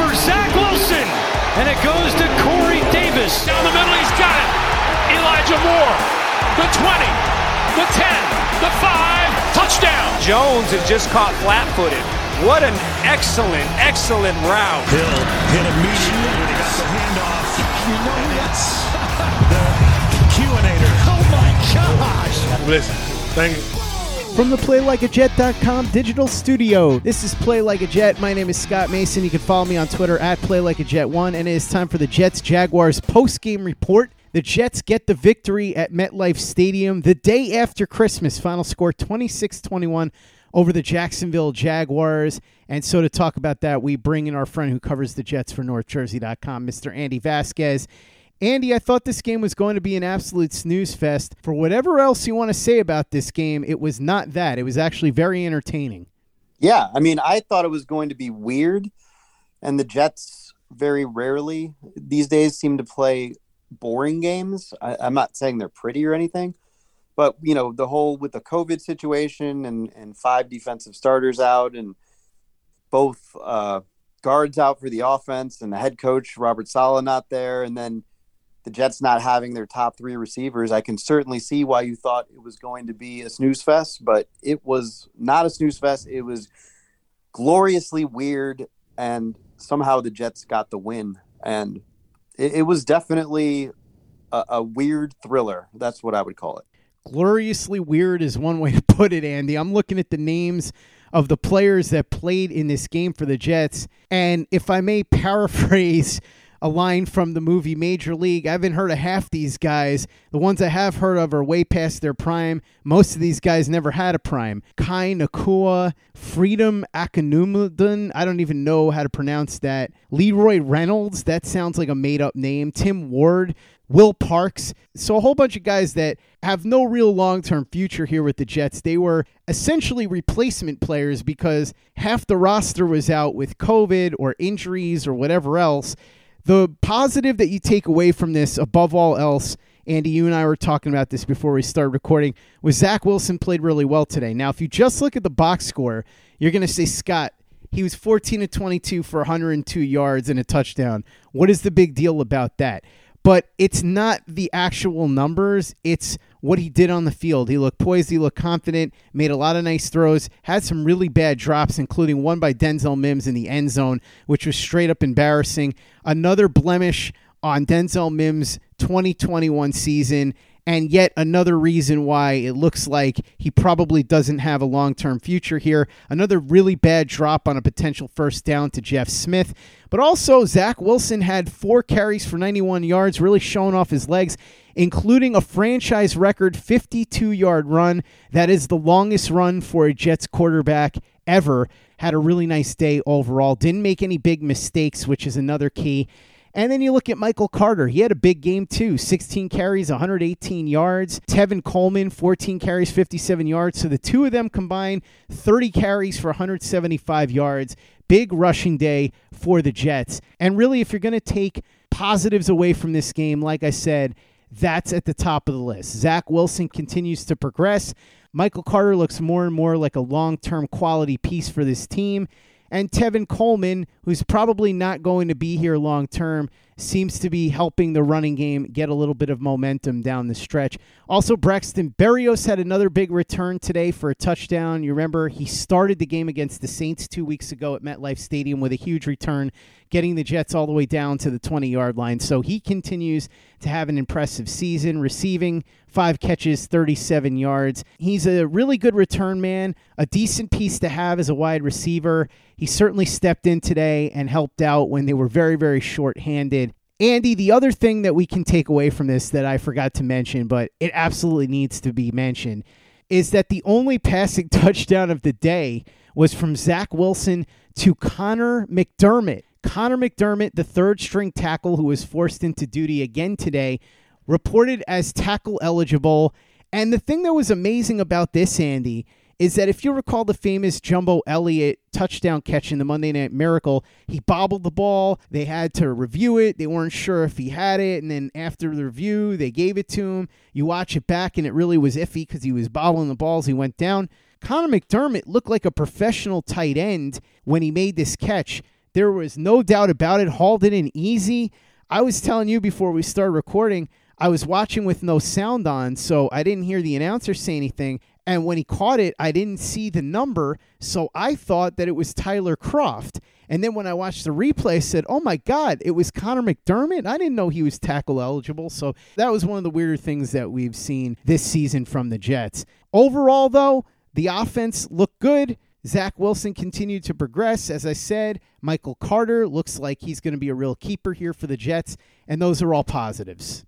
for Zach Wilson. And it goes to Corey Davis. Down the middle, he's got it. Elijah Moore. The 20, the 10, the 5, touchdown. Jones is just caught flat footed. What an excellent, excellent route. Hill hit immediately when he got the handoff. You know that's the Q-inator. Oh my gosh. Listen, thank you. From the PlayLikeAJet.com digital studio, this is Play Like a Jet. My name is Scott Mason. You can follow me on Twitter at PlayLikeAJet1, and it is time for the Jets Jaguars post game report. The Jets get the victory at MetLife Stadium the day after Christmas. Final score 26 21 over the Jacksonville Jaguars. And so to talk about that, we bring in our friend who covers the Jets for NorthJersey.com, Mr. Andy Vasquez. Andy, I thought this game was going to be an absolute snooze fest. For whatever else you want to say about this game, it was not that. It was actually very entertaining. Yeah, I mean, I thought it was going to be weird, and the Jets very rarely these days seem to play boring games. I, I'm not saying they're pretty or anything, but you know, the whole with the COVID situation and and five defensive starters out and both uh, guards out for the offense and the head coach Robert Saleh not there, and then the Jets not having their top three receivers, I can certainly see why you thought it was going to be a snooze fest, but it was not a snooze fest. It was gloriously weird, and somehow the Jets got the win. And it, it was definitely a, a weird thriller. That's what I would call it. Gloriously weird is one way to put it, Andy. I'm looking at the names of the players that played in this game for the Jets. And if I may paraphrase a line from the movie Major League. I haven't heard of half these guys. The ones I have heard of are way past their prime. Most of these guys never had a prime. Kai Nacua, Freedom Akinumudun, I don't even know how to pronounce that. Leroy Reynolds, that sounds like a made up name. Tim Ward, Will Parks. So a whole bunch of guys that have no real long-term future here with the Jets. They were essentially replacement players because half the roster was out with COVID or injuries or whatever else. The positive that you take away from this, above all else, Andy, you and I were talking about this before we started recording, was Zach Wilson played really well today. Now, if you just look at the box score, you're going to say, Scott, he was 14 to 22 for 102 yards and a touchdown. What is the big deal about that? But it's not the actual numbers, it's what he did on the field. He looked poised, he looked confident, made a lot of nice throws, had some really bad drops, including one by Denzel Mims in the end zone, which was straight up embarrassing. Another blemish on Denzel Mims' 2021 season and yet another reason why it looks like he probably doesn't have a long term future here. Another really bad drop on a potential first down to Jeff Smith. But also, Zach Wilson had four carries for 91 yards, really showing off his legs, including a franchise record 52 yard run. That is the longest run for a Jets quarterback ever. Had a really nice day overall. Didn't make any big mistakes, which is another key. And then you look at Michael Carter. He had a big game too 16 carries, 118 yards. Tevin Coleman, 14 carries, 57 yards. So the two of them combined, 30 carries for 175 yards. Big rushing day for the Jets. And really, if you're going to take positives away from this game, like I said, that's at the top of the list. Zach Wilson continues to progress. Michael Carter looks more and more like a long term quality piece for this team and Tevin Coleman, who's probably not going to be here long term, seems to be helping the running game get a little bit of momentum down the stretch. Also, Braxton Berrios had another big return today for a touchdown. You remember he started the game against the Saints two weeks ago at MetLife Stadium with a huge return, getting the Jets all the way down to the 20 yard line. So he continues to have an impressive season, receiving five catches, 37 yards. He's a really good return man, a decent piece to have as a wide receiver. He certainly stepped in today and helped out when they were very, very short handed. Andy, the other thing that we can take away from this that I forgot to mention, but it absolutely needs to be mentioned, is that the only passing touchdown of the day was from Zach Wilson to Connor McDermott. Connor McDermott, the third string tackle who was forced into duty again today, reported as tackle eligible. And the thing that was amazing about this, Andy, is that if you recall the famous Jumbo Elliott touchdown catch in the Monday Night Miracle, he bobbled the ball. They had to review it. They weren't sure if he had it. And then after the review, they gave it to him. You watch it back, and it really was iffy because he was bobbling the balls. He went down. Connor McDermott looked like a professional tight end when he made this catch. There was no doubt about it. Hauled it in easy. I was telling you before we started recording, I was watching with no sound on, so I didn't hear the announcer say anything. And when he caught it, I didn't see the number, so I thought that it was Tyler Kroft. And then when I watched the replay, I said, "Oh my God, it was Connor McDermott." I didn't know he was tackle eligible, so that was one of the weirder things that we've seen this season from the Jets. Overall, though, the offense looked good. Zach Wilson continued to progress. As I said, Michael Carter looks like he's going to be a real keeper here for the Jets, and those are all positives.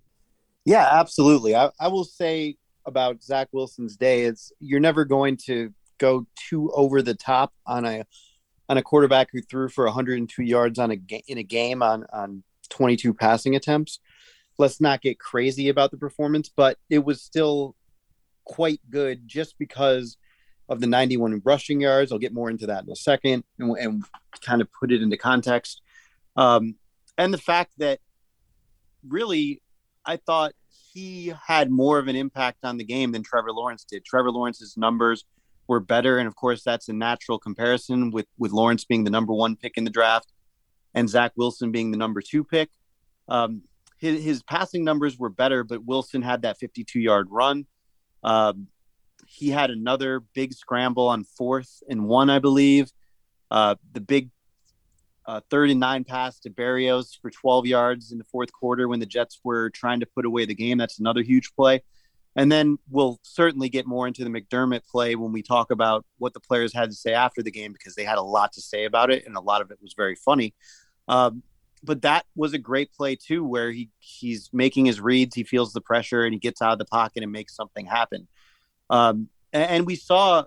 Yeah, absolutely. I, I will say about Zach Wilson's day is you're never going to go too over the top on a on a quarterback who threw for 102 yards on a in a game on on 22 passing attempts. Let's not get crazy about the performance, but it was still quite good just because of the 91 rushing yards. I'll get more into that in a second and, and kind of put it into context. Um, and the fact that really, I thought he had more of an impact on the game than Trevor Lawrence did. Trevor Lawrence's numbers were better, and of course, that's a natural comparison with with Lawrence being the number one pick in the draft and Zach Wilson being the number two pick. Um, his, his passing numbers were better, but Wilson had that 52 yard run. Um, he had another big scramble on fourth and one, I believe. Uh, the big uh, third and nine pass to Berrios for 12 yards in the fourth quarter when the Jets were trying to put away the game. That's another huge play. And then we'll certainly get more into the McDermott play when we talk about what the players had to say after the game because they had a lot to say about it and a lot of it was very funny. Um, but that was a great play too, where he he's making his reads, he feels the pressure, and he gets out of the pocket and makes something happen. Um, and, and we saw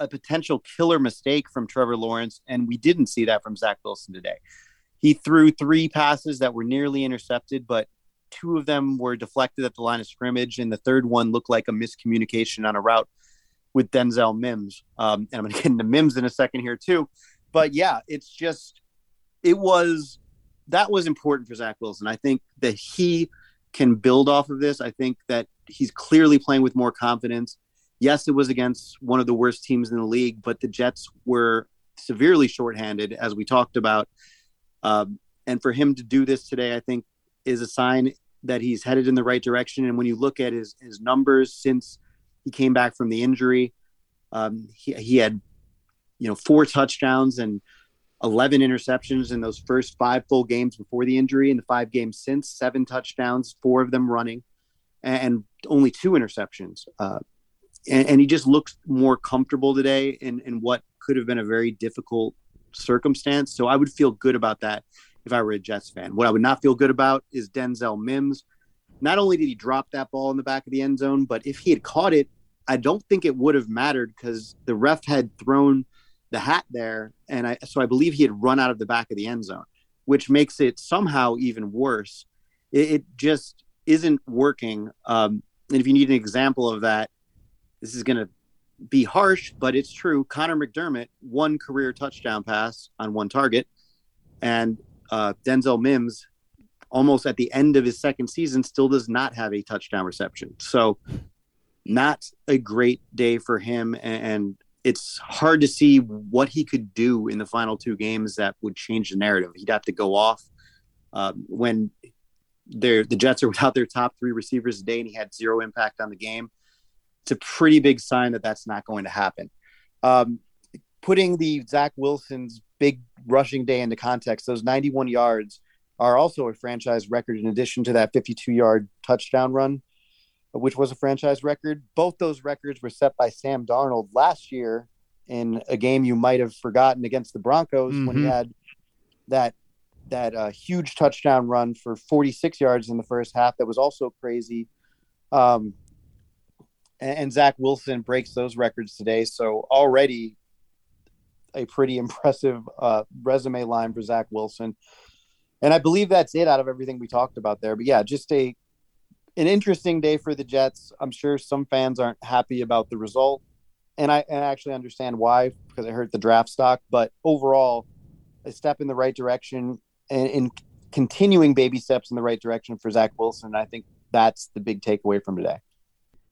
a potential killer mistake from Trevor Lawrence, and we didn't see that from Zach Wilson today. He threw three passes that were nearly intercepted, but two of them were deflected at the line of scrimmage, and the third one looked like a miscommunication on a route with Denzel Mims. Um, and I'm going to get into Mims in a second here too. But yeah, it's just it was that was important for Zach Wilson. I think that he can build off of this. I think that he's clearly playing with more confidence yes, it was against one of the worst teams in the league, but the Jets were severely shorthanded, as we talked about. Um, and for him to do this today, I think, is a sign that he's headed in the right direction. And when you look at his his numbers since he came back from the injury, um, he he had you know four touchdowns and 11 interceptions in those first five full games before the injury. In the five games since, seven touchdowns, four of them running, and only two interceptions. Uh, and, and he just looks more comfortable today in, in what could have been a very difficult circumstance. So I would feel good about that if I were a Jets fan. What I would not feel good about is Denzel Mims. Not only did he drop that ball in the back of the end zone, but if he had caught it, I don't think it would have mattered because the ref had thrown the hat there, and I so I believe he had run out of the back of the end zone, which makes it somehow even worse. It, it just isn't working. Um, and if you need an example of that, this is going to be harsh, but it's true. Connor McDermott, one career touchdown pass on one target, and uh, Denzel Mims, almost at the end of his second season, still does not have a touchdown reception. So, not a great day for him, and it's hard to see what he could do in the final two games that would change the narrative. He'd have to go off Um, when the Jets are without their top three receivers today and he had zero impact on the game, it's a pretty big sign that that's not going to happen. Um, putting the Zach Wilson's big rushing day into context, those 91 yards are also a franchise record in addition to that 52 yard touchdown run, which was a franchise record. Both those records were set by Sam Darnold last year in a game you might have forgotten against the Broncos mm-hmm. when he mm-hmm. had that that uh, huge touchdown run for 46 yards in the first half that was also crazy. Um, and, and Zach Wilson breaks those records today. So already a pretty impressive uh, resume line for Zach Wilson. And I believe that's it out of everything we talked about there. But yeah, just a an interesting day for the Jets. I'm sure some fans aren't happy about the result, and I, and I actually understand why because it hurt the draft stock. But overall, a step in the right direction and in continuing baby steps in the right direction for Zach Wilson. I think that's the big takeaway from today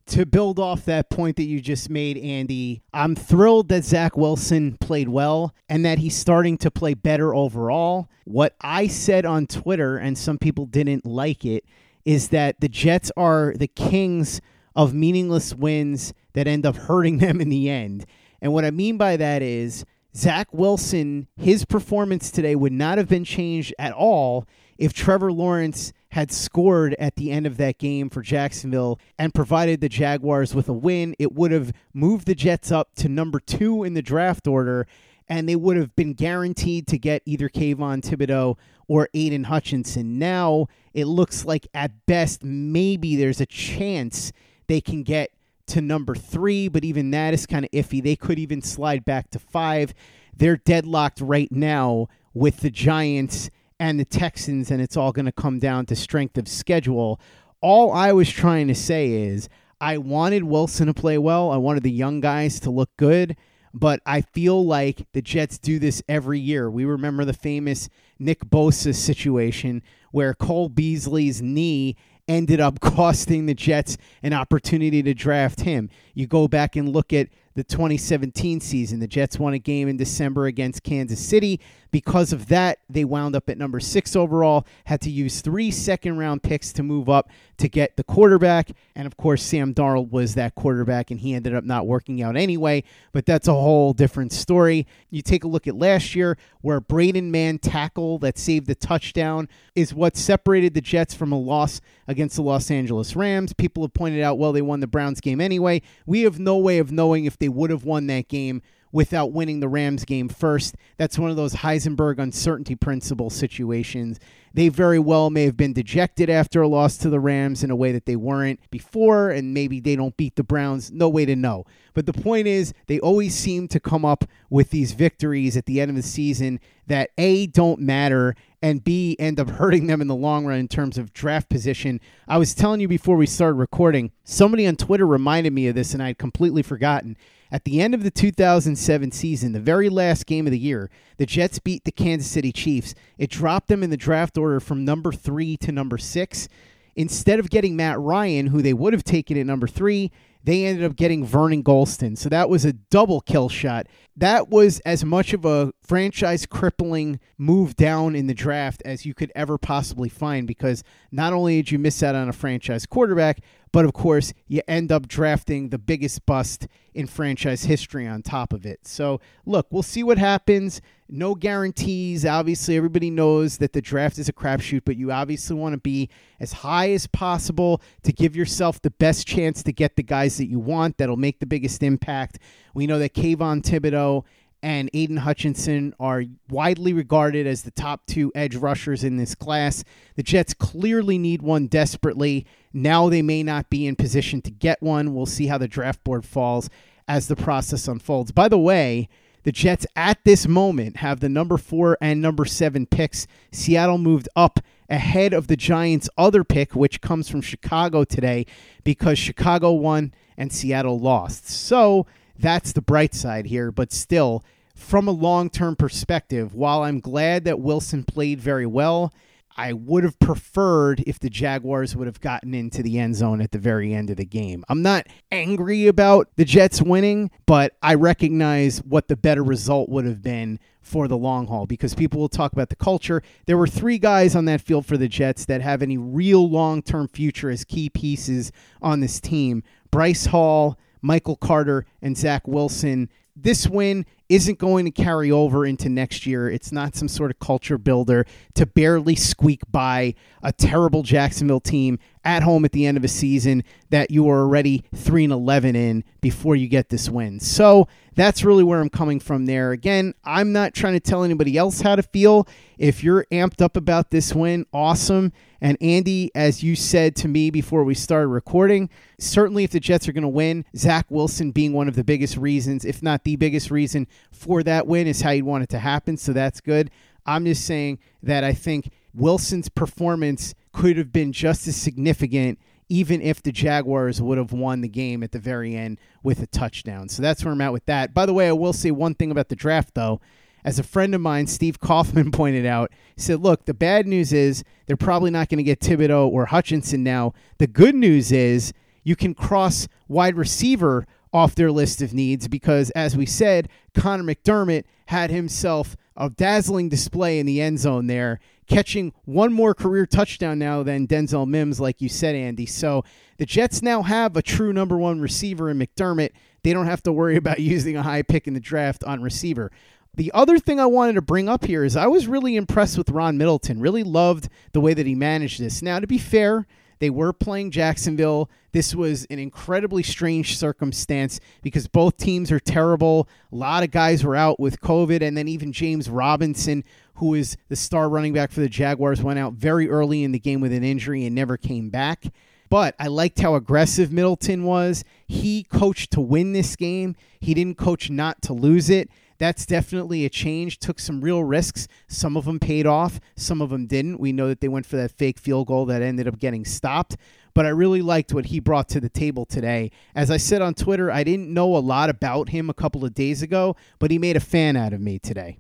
to build off that point that you just made, Andy, I'm thrilled that Zach Wilson played well and that he's starting to play better overall. What I said on Twitter, and some people didn't like it, is that the Jets are the kings of meaningless wins that end up hurting them in the end. And what I mean by that is Zach Wilson, his performance today would not have been changed at all if Trevor Lawrence had scored at the end of that game for Jacksonville and provided the Jaguars with a win, it would have moved the Jets up to number two in the draft order, and they would have been guaranteed to get either Kayvon Thibodeaux or Aidan Hutchinson. Now it looks like at best maybe there's a chance they can get to number three, but even that is kind of iffy. They could even slide back to five. They're deadlocked right now with the Giants and the Texans, and it's all going to come down to strength of schedule. All I was trying to say is I wanted Wilson to play well. I wanted the young guys to look good, but I feel like the Jets do this every year. We remember the famous Nick Bosa situation where Cole Beasley's knee ended up costing the Jets an opportunity to draft him. You go back and look at the 2017 season. The Jets won a game in December against Kansas City. Because of that, they wound up at number six overall, had to use three second round picks to move up to get the quarterback. And of course, Sam Darnold was that quarterback, and he ended up not working out anyway. But that's a whole different story. You take a look at last year, where Braden Mann tackle that saved the touchdown is what separated the Jets from a loss against the Los Angeles Rams. People have pointed out, well, they won the Browns game anyway. We have no way of knowing if they would have won that game without winning the Rams game first. That's one of those Heisenberg uncertainty principle situations. They very well may have been dejected after a loss to the Rams in a way that they weren't before, and maybe they don't beat the Browns. No way to know. But the point is, they always seem to come up with these victories at the end of the season that A, don't matter, and B, end up hurting them in the long run in terms of draft position. I was telling you before we started recording, somebody on Twitter reminded me of this, and I had completely forgotten. At the end of the 2007 season, the very last game of the year, the Jets beat the Kansas City Chiefs. It dropped them in the draft order from number three to number six. Instead of getting Matt Ryan, who they would have taken at number three, they ended up getting Vernon Gholston. So that was a double kill shot. That was as much of a franchise crippling move down in the draft as you could ever possibly find because not only did you miss out on a franchise quarterback, but of course, you end up drafting the biggest bust in franchise history on top of it. So, look, we'll see what happens. No guarantees. Obviously, everybody knows that the draft is a crapshoot, but you obviously want to be as high as possible to give yourself the best chance to get the guys that you want that'll make the biggest impact. We know that Kayvon Thibodeaux and Aidan Hutchinson are widely regarded as the top two edge rushers in this class. The Jets clearly need one desperately. Now they may not be in position to get one. We'll see how the draft board falls as the process unfolds. By the way, the Jets at this moment have the number four and number seven picks. Seattle moved up ahead of the Giants' other pick, which comes from Chicago today because Chicago won and Seattle lost. So that's the bright side here. But still, from a long term perspective, while I'm glad that Wilson played very well, I would have preferred if the Jaguars would have gotten into the end zone at the very end of the game. I'm not angry about the Jets winning, but I recognize what the better result would have been for the long haul because people will talk about the culture. There were three guys on that field for the Jets that have any real long term future as key pieces on this team Bryce Hall, Michael Carter, and Zach Wilson. This win isn't going to carry over into next year. It's not some sort of culture builder to barely squeak by a terrible Jacksonville team at home at the end of a season that you are already 3 and 11 in before you get this win. So that's really where I'm coming from there. Again, I'm not trying to tell anybody else how to feel. If you're amped up about this win, awesome. And Andy, as you said to me before we started recording, certainly if the Jets are going to win, Zach Wilson being one of the biggest reasons, if not the biggest reason for that win, is how you'd want it to happen. So that's good. I'm just saying that I think Wilson's performance could have been just as significant even if the Jaguars would have won the game at the very end with a touchdown. So that's where I'm at with that. By the way, I will say one thing about the draft, though. As a friend of mine, Steve Kaufman, pointed out, he said, Look, the bad news is they're probably not going to get Thibodeaux or Hutchinson now. The good news is you can cross wide receiver off their list of needs because, as we said, Connor McDermott had himself a dazzling display in the end zone there, catching one more career touchdown now than Denzel Mims, like you said, Andy. So the Jets now have a true number one receiver in McDermott. They don't have to worry about using a high pick in the draft on receiver. The other thing I wanted to bring up here is I was really impressed with Ron Middleton. Really loved the way that he managed this. Now, to be fair, they were playing Jacksonville. This was an incredibly strange circumstance because both teams are terrible. A lot of guys were out with COVID, and then even James Robinson, who is the star running back for the Jaguars, went out very early in the game with an injury and never came back. But I liked how aggressive Middleton was. He coached to win this game, he didn't coach not to lose it. That's definitely a change. Took some real risks. Some of them paid off, some of them didn't. We know that they went for that fake field goal that ended up getting stopped. But I really liked what he brought to the table today. As I said on Twitter, I didn't know a lot about him a couple of days ago, but he made a fan out of me today.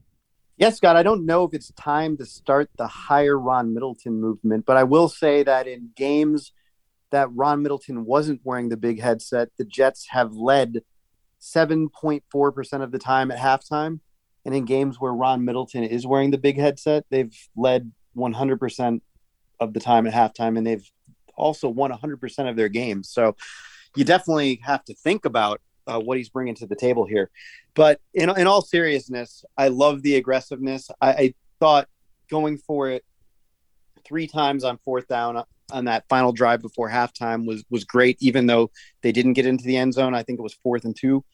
Yes, Scott, I don't know if it's time to start the hire Ron Middleton movement, but I will say that in games that Ron Middleton wasn't wearing the big headset, the Jets have led 7.4% of the time at halftime. And in games where Ron Middleton is wearing the big headset, they've led 100% of the time at halftime. And they've also won 100% of their games. So you definitely have to think about uh, what he's bringing to the table here. But in, in all seriousness, I love the aggressiveness. I, I thought going for it three times on fourth down on that final drive before halftime was was great. Even though they didn't get into the end zone, I think it was fourth and two.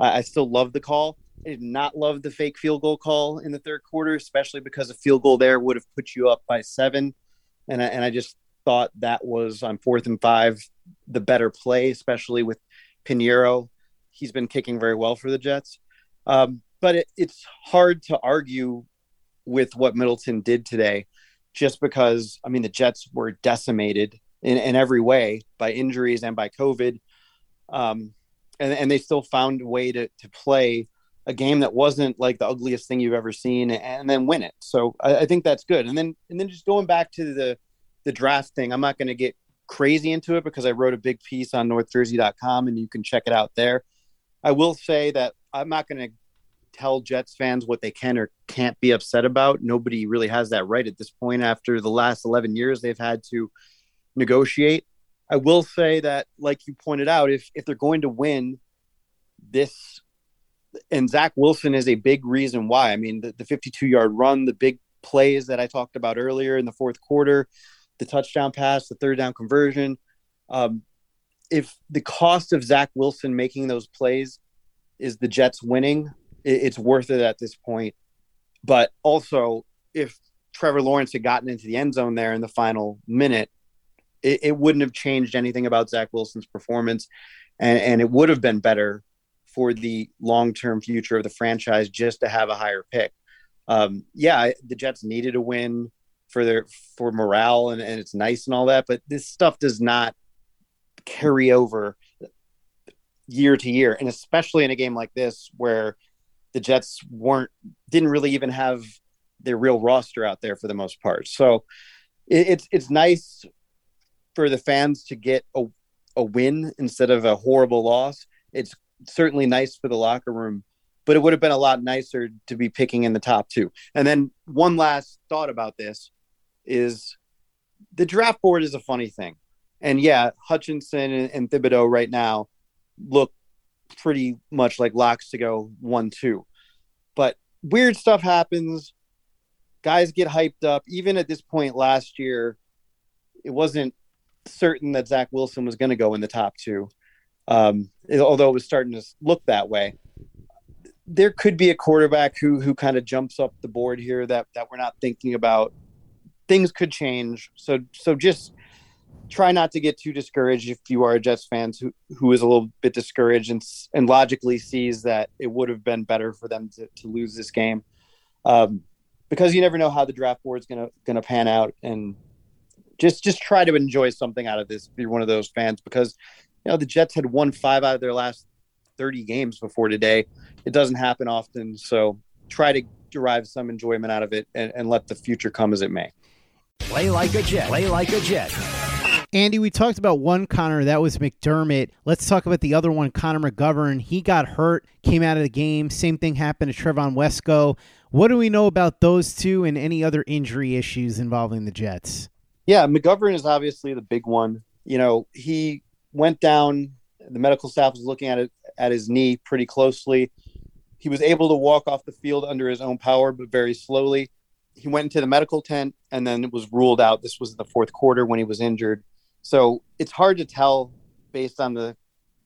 I, still love the call. I did not love the fake field goal call in the third quarter, especially because a field goal there would have put you up by seven, and I, and I just thought that was on fourth and five the better play, especially with Piñeiro. He's been kicking very well for the Jets, um, but it, it's hard to argue with what Middleton did today just because I mean the Jets were decimated in, in every way by injuries and by COVID, um, and, and they still found a way to to play a game that wasn't like the ugliest thing you've ever seen, and then win it. So I, I think that's good. And then and then just going back to the the draft thing, I'm not going to get crazy into it because I wrote a big piece on NorthJersey.com, and you can check it out there. I will say that I'm not going to tell Jets fans what they can or can't be upset about. Nobody really has that right at this point after the last 11 years they've had to negotiate. I will say that, like you pointed out, if, if they're going to win this, and Zach Wilson is a big reason why. I mean, the, the 52 yard run, the big plays that I talked about earlier in the fourth quarter, the touchdown pass, the third down conversion. Um, if the cost of Zach Wilson making those plays is the Jets winning, it's worth it at this point. But also, if Trevor Lawrence had gotten into the end zone there in the final minute, it, it wouldn't have changed anything about Zach Wilson's performance, and, and it would have been better for the long term future of the franchise just to have a higher pick. Um, yeah, the Jets needed a win for their for morale, and, and it's nice and all that, but this stuff does not carry over year to year, and especially in a game like this where the Jets weren't didn't really even have their real roster out there for the most part. So it, it's it's nice for the fans to get a a win instead of a horrible loss. It's certainly nice for the locker room, but it would have been a lot nicer to be picking in the top two. And then one last thought about this is the draft board is a funny thing. And yeah, Hutchinson and, and Thibodeaux right now look pretty much like locks to go one two. But weird stuff happens. Guys get hyped up. Even at this point last year, it wasn't certain that Zach Wilson was going to go in the top two, um, although it was starting to look that way. There could be a quarterback who who kind of jumps up the board here that that we're not thinking about. Things could change, so so just try not to get too discouraged if you are a Jets fan who, who is a little bit discouraged and, and logically sees that it would have been better for them to, to lose this game. Um, because you never know how the draft board is gonna gonna pan out and just just try to enjoy something out of this you're one of those fans because you know the Jets had won five out of their last 30 games before today. It doesn't happen often, so try to derive some enjoyment out of it and, and let the future come as it may. Play like a Jet. Play like a Jet. Andy, we talked about one Connor, that was McDermott. Let's talk about the other one, Connor McGovern. He got hurt, came out of the game. Same thing happened to Trevon Wesco. What do we know about those two and any other injury issues involving the Jets? Yeah, McGovern is obviously the big one. You know, he went down. The medical staff was looking at it at his knee pretty closely. He was able to walk off the field under his own power, but very slowly. He went into the medical tent and then it was ruled out. This was the fourth quarter when he was injured. So it's hard to tell based on the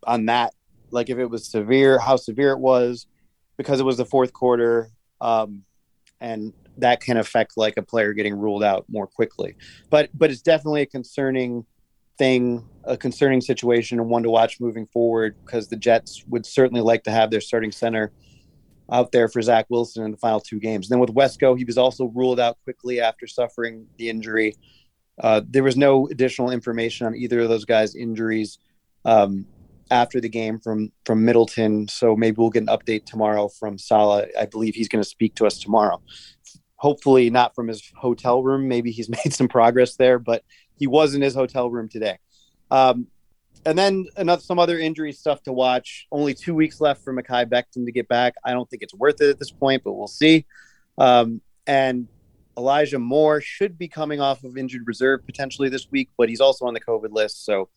on that, like if it was severe, how severe it was, because it was the fourth quarter, um, and that can affect like a player getting ruled out more quickly. But but it's definitely a concerning thing, a concerning situation, and one to watch moving forward because the Jets would certainly like to have their starting center out there for Zach Wilson in the final two games. And then with Wesco, he was also ruled out quickly after suffering the injury. Uh, there was no additional information on either of those guys' injuries um, after the game from from Middleton. So maybe we'll get an update tomorrow from Saleh. I believe he's going to speak to us tomorrow. Hopefully not from his hotel room. Maybe he's made some progress there, but he was in his hotel room today. Um, and then another some other injury stuff to watch. Only two weeks left for Mekhi Becton to get back. I don't think it's worth it at this point, but we'll see. Um, and Elijah Moore should be coming off of injured reserve potentially this week, but he's also on the COVID list, so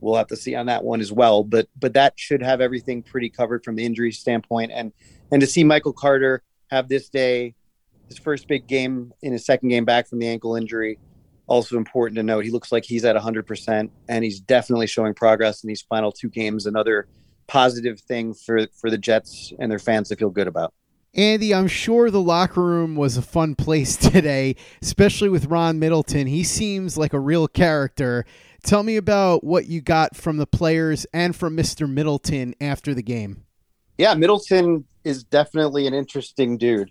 we'll have to see on that one as well. But but that should have everything pretty covered from the injury standpoint, and and to see Michael Carter have this day, his first big game in his second game back from the ankle injury, also important to note. He looks like he's at 100%, and he's definitely showing progress in these final two games. Another positive thing for for the Jets and their fans to feel good about. Andy, I'm sure the locker room was a fun place today, especially with Ron Middleton. He seems like a real character. Tell me about what you got from the players and from Mr. Middleton after the game. Yeah, Middleton is definitely an interesting dude.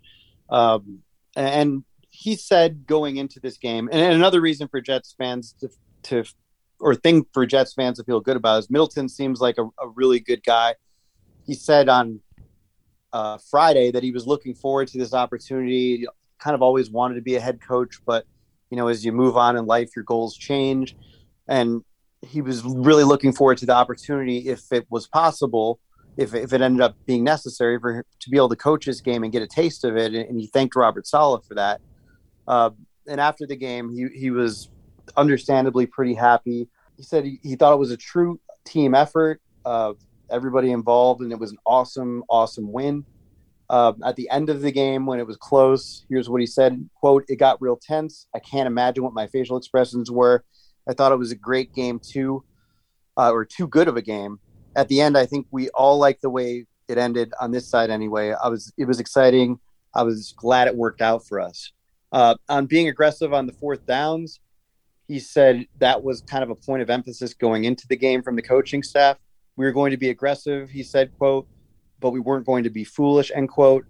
Um, and he said going into this game, and another reason for Jets fans to, to or thing for Jets fans to feel good about is Middleton seems like a, a really good guy. He said on uh, Friday that he was looking forward to this opportunity. Kind of always wanted to be a head coach, but you know, as you move on in life, your goals change, and he was really looking forward to the opportunity if it was possible, if, if it ended up being necessary for to be able to coach this game and get a taste of it. And he thanked Robert Saleh for that. Uh, and after the game, he, he was understandably pretty happy. He said he, he thought it was a true team effort. Uh, everybody involved, and it was an awesome, awesome win. Uh, at the end of the game, when it was close, here's what he said: "quote It got real tense. I can't imagine what my facial expressions were. I thought it was a great game too, uh, or too good of a game. At the end, I think we all liked the way it ended on this side. Anyway, I was it was exciting. I was glad it worked out for us. Uh, on being aggressive on the fourth downs, he said that was kind of a point of emphasis going into the game from the coaching staff we were going to be aggressive, he said, quote, but we weren't going to be foolish, end quote.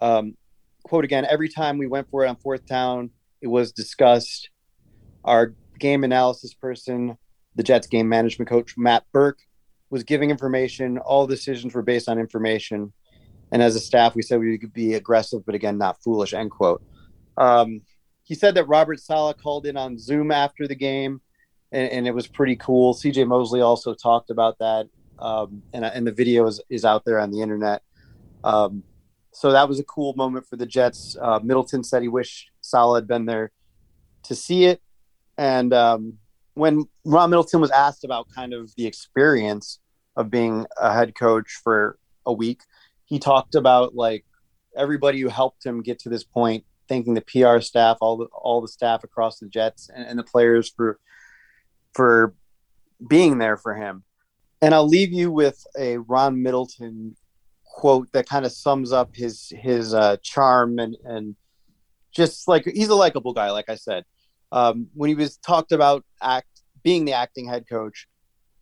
Um, quote again, every time we went for it on fourth down, it was discussed. Our game analysis person, the Jets game management coach, Matt Burke, was giving information. All decisions were based on information. And as a staff, we said we could be aggressive, but again, not foolish, end quote. Um, he said that Robert Saleh called in on Zoom after the game and, and it was pretty cool. CJ Mosley also talked about that, um, and, and the video is, is out there on the internet. Um, so that was a cool moment for the Jets. Uh, Middleton said he wished Saleh had been there to see it. And um, when Ron Middleton was asked about kind of the experience of being a head coach for a week, he talked about like everybody who helped him get to this point, thanking the PR staff, all the all the staff across the Jets and, and the players for for being there for him. And I'll leave you with a Ron Middleton quote that kind of sums up his his uh, charm and and just like he's a likable guy, like I said. Um, when he was talked about act being the acting head coach,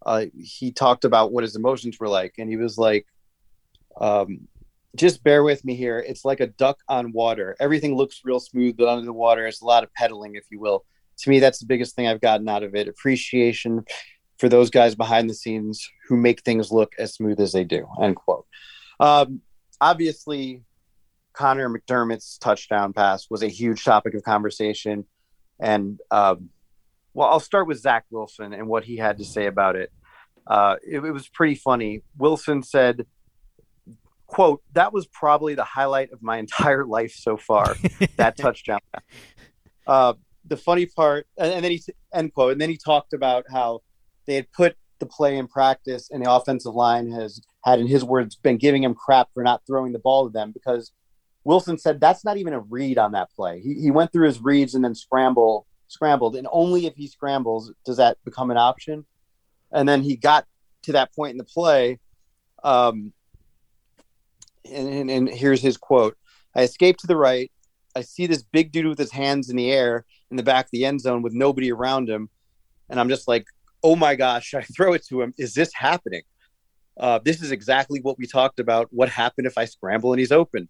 uh, he talked about what his emotions were like, and he was like, um, "Just bear with me here. It's like a duck on water. Everything looks real smooth, but under the water, it's a lot of pedaling, if you will." To me, that's the biggest thing I've gotten out of it: appreciation for those guys behind the scenes who make things look as smooth as they do. End quote. Um, obviously, Connor McDermott's touchdown pass was a huge topic of conversation. And, um, well, I'll start with Zach Wilson and what he had to say about it. Uh, it, it was pretty funny. Wilson said, quote, that was probably the highlight of my entire life so far, that touchdown. Uh, the funny part, and, then he, end quote, and then he talked about how they had put the play in practice and the offensive line has had, in his words, been giving him crap for not throwing the ball to them because Wilson said that's not even a read on that play. He, he went through his reads and then scramble scrambled, and only if he scrambles does that become an option. And then he got to that point in the play. Um, and, and, and here's his quote: "I escaped to the right. I see this big dude with his hands in the air in the back of the end zone with nobody around him, and I'm just like, oh my gosh, I throw it to him. Is this happening? Uh, this is exactly what we talked about. What happened if I scramble and he's open?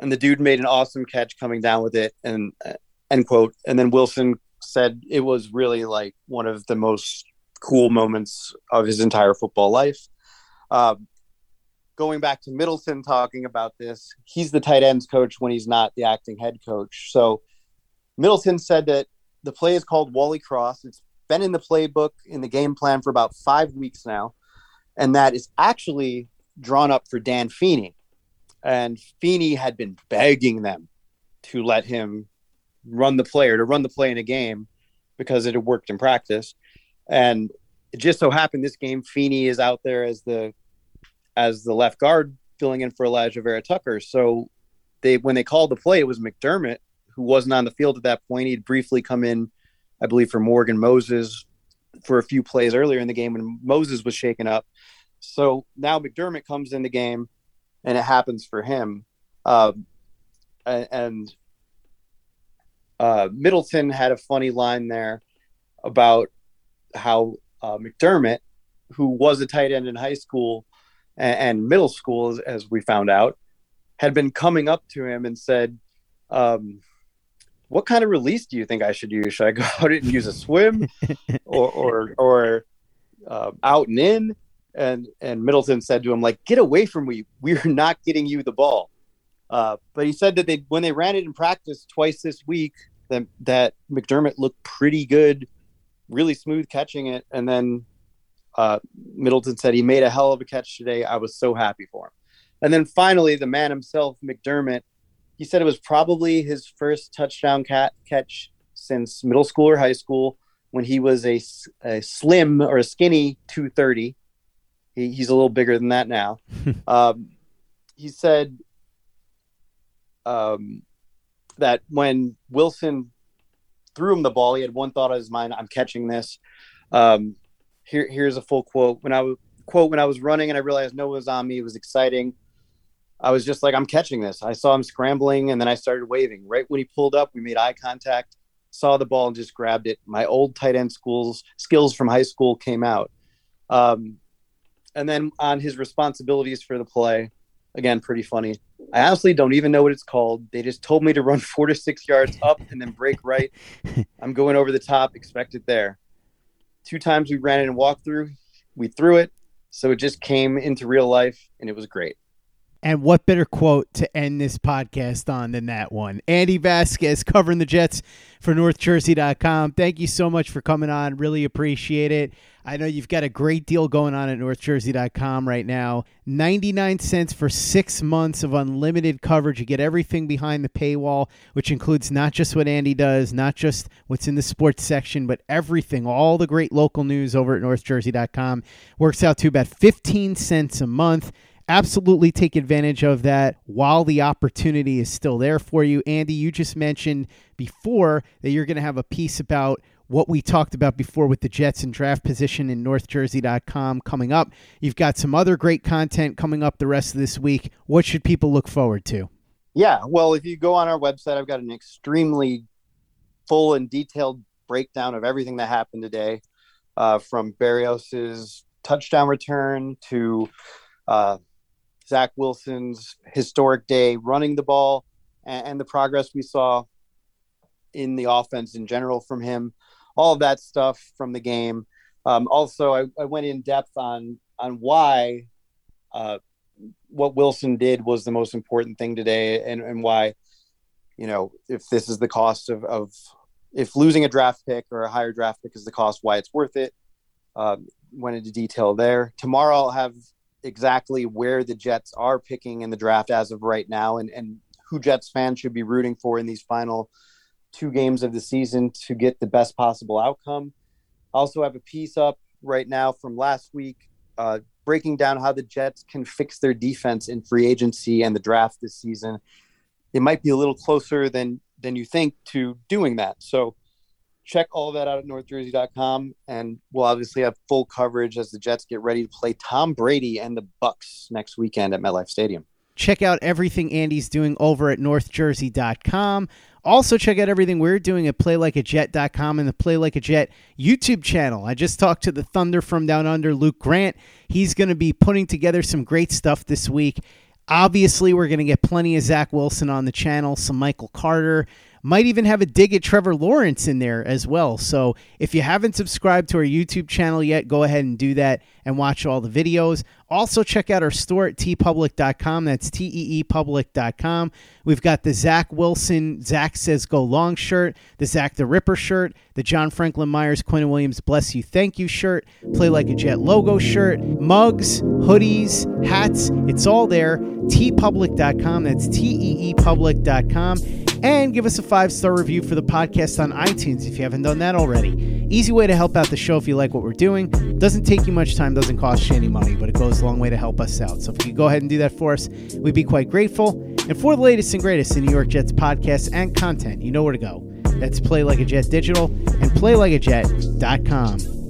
And the dude made an awesome catch coming down with it, and uh, end quote. And then Wilson said it was really like one of the most cool moments of his entire football life. Uh, going back to Middleton talking about this, he's the tight ends coach when he's not the acting head coach. So Middleton said that the play is called Wally Cross. It's been in the playbook in the game plan for about five weeks now, and that is actually drawn up for Dan Feeney. And Feeney had been begging them to let him run the player to run the play in a game because it had worked in practice. And it just so happened this game Feeney is out there as the as the left guard filling in for Elijah Vera-Tucker. So they when they called the play, it was McDermott who wasn't on the field at that point. He'd briefly come in I believe, for Morgan Moses for a few plays earlier in the game when Moses was shaken up. So now McDermott comes in the game, and it happens for him. Uh, and uh, Middleton had a funny line there about how uh, McDermott, who was a tight end in high school and, and middle school, as, as, we found out, had been coming up to him and said, um, what kind of release do you think I should use? Should I go out and use a swim or or, or uh, out and in? And and Middleton said to him like, "Get away from me! We're not getting you the ball." Uh, but he said that they when they ran it in practice twice this week, that that McDermott looked pretty good, really smooth catching it. And then uh, Middleton said he made a hell of a catch today. I was so happy for him. And then finally, the man himself, McDermott, he said it was probably his first touchdown cat catch since middle school or high school when he was a, a slim or a skinny 230. He, he's a little bigger than that now. um, he said um, that when Wilson threw him the ball, he had one thought on his mind: "I'm catching this." Um, here, here's a full quote. When I quote when I was running and I realized no one was on me, it was exciting. I was just like, I'm catching this. I saw him scrambling and then I started waving. Right when he pulled up, we made eye contact, saw the ball and just grabbed it. My old tight end schools skills from high school came out. Um, and then on his responsibilities for the play, again, pretty funny. I honestly don't even know what it's called. They just told me to run four to six yards up and then break right. I'm going over the top, expect it there. Two times we ran it and walked through, we threw it. So it just came into real life and it was great. And what better quote to end this podcast on than that one? Andy Vasquez covering the Jets for NorthJersey.com. Thank you so much for coming on. Really appreciate it. I know you've got a great deal going on at NorthJersey.com right now. 99 cents for six months of unlimited coverage. You get everything behind the paywall, which includes not just what Andy does, not just what's in the sports section, but everything, all the great local news over at NorthJersey.com. Works out to about 15 cents a month absolutely take advantage of that while the opportunity is still there for you. Andy, you just mentioned before that you're going to have a piece about what we talked about before with the Jets and draft position in northjersey.com coming up. You've got some other great content coming up the rest of this week. What should people look forward to? Yeah, well, if you go on our website, I've got an extremely full and detailed breakdown of everything that happened today, uh, from Berrios's touchdown return to uh, Zach Wilson's historic day running the ball and, and, the progress we saw in the offense in general from him, all of that stuff from the game. Um, also, I, I, went in depth on on why uh, what Wilson did was the most important thing today, and, and why you know if this is the cost of, of if losing a draft pick or a higher draft pick is the cost, why it's worth it. Um, went into detail there. Tomorrow I'll have exactly where the Jets are picking in the draft as of right now and, and who Jets fans should be rooting for in these final two games of the season to get the best possible outcome. I also have a piece up right now from last week uh, breaking down how the Jets can fix their defense in free agency and the draft this season. It might be a little closer than than you think to doing that. So check all that out at northjersey.com and we'll obviously have full coverage as the jets get ready to play tom brady and the bucks next weekend at metlife stadium. Check out everything andy's doing over at northjersey.com also check out everything we're doing at playlikeajet.com and the play like a jet youtube channel. I just talked to the thunder from down under luke grant. He's going to be putting together some great stuff this week. Obviously we're going to get plenty of zach wilson on the channel some michael carter might even have a dig at Trevor Lawrence in there as well. So if you haven't subscribed to our YouTube channel yet, go ahead and do that and watch all the videos. Also, check out our store at teepublic.com. That's T E E public.com. We've got the Zach Wilson, Zach Says Go Long shirt, the Zach the Ripper shirt, the John Franklin Myers, Quinnen Williams Bless You Thank You shirt, Play Like a Jet logo shirt, mugs, hoodies, hats. It's all there. teepublic.com. That's T E E public.com and give us a five star review for the podcast on iTunes if you haven't done that already. Easy way to help out the show if you like what we're doing. Doesn't take you much time, doesn't cost you any money, but it goes long way to help us out. So if you could go ahead and do that for us, we'd be quite grateful. And for the latest and greatest in New York Jets podcasts and content, you know where to go. That's Play Like a Jet Digital and PlayLikeAJet.com.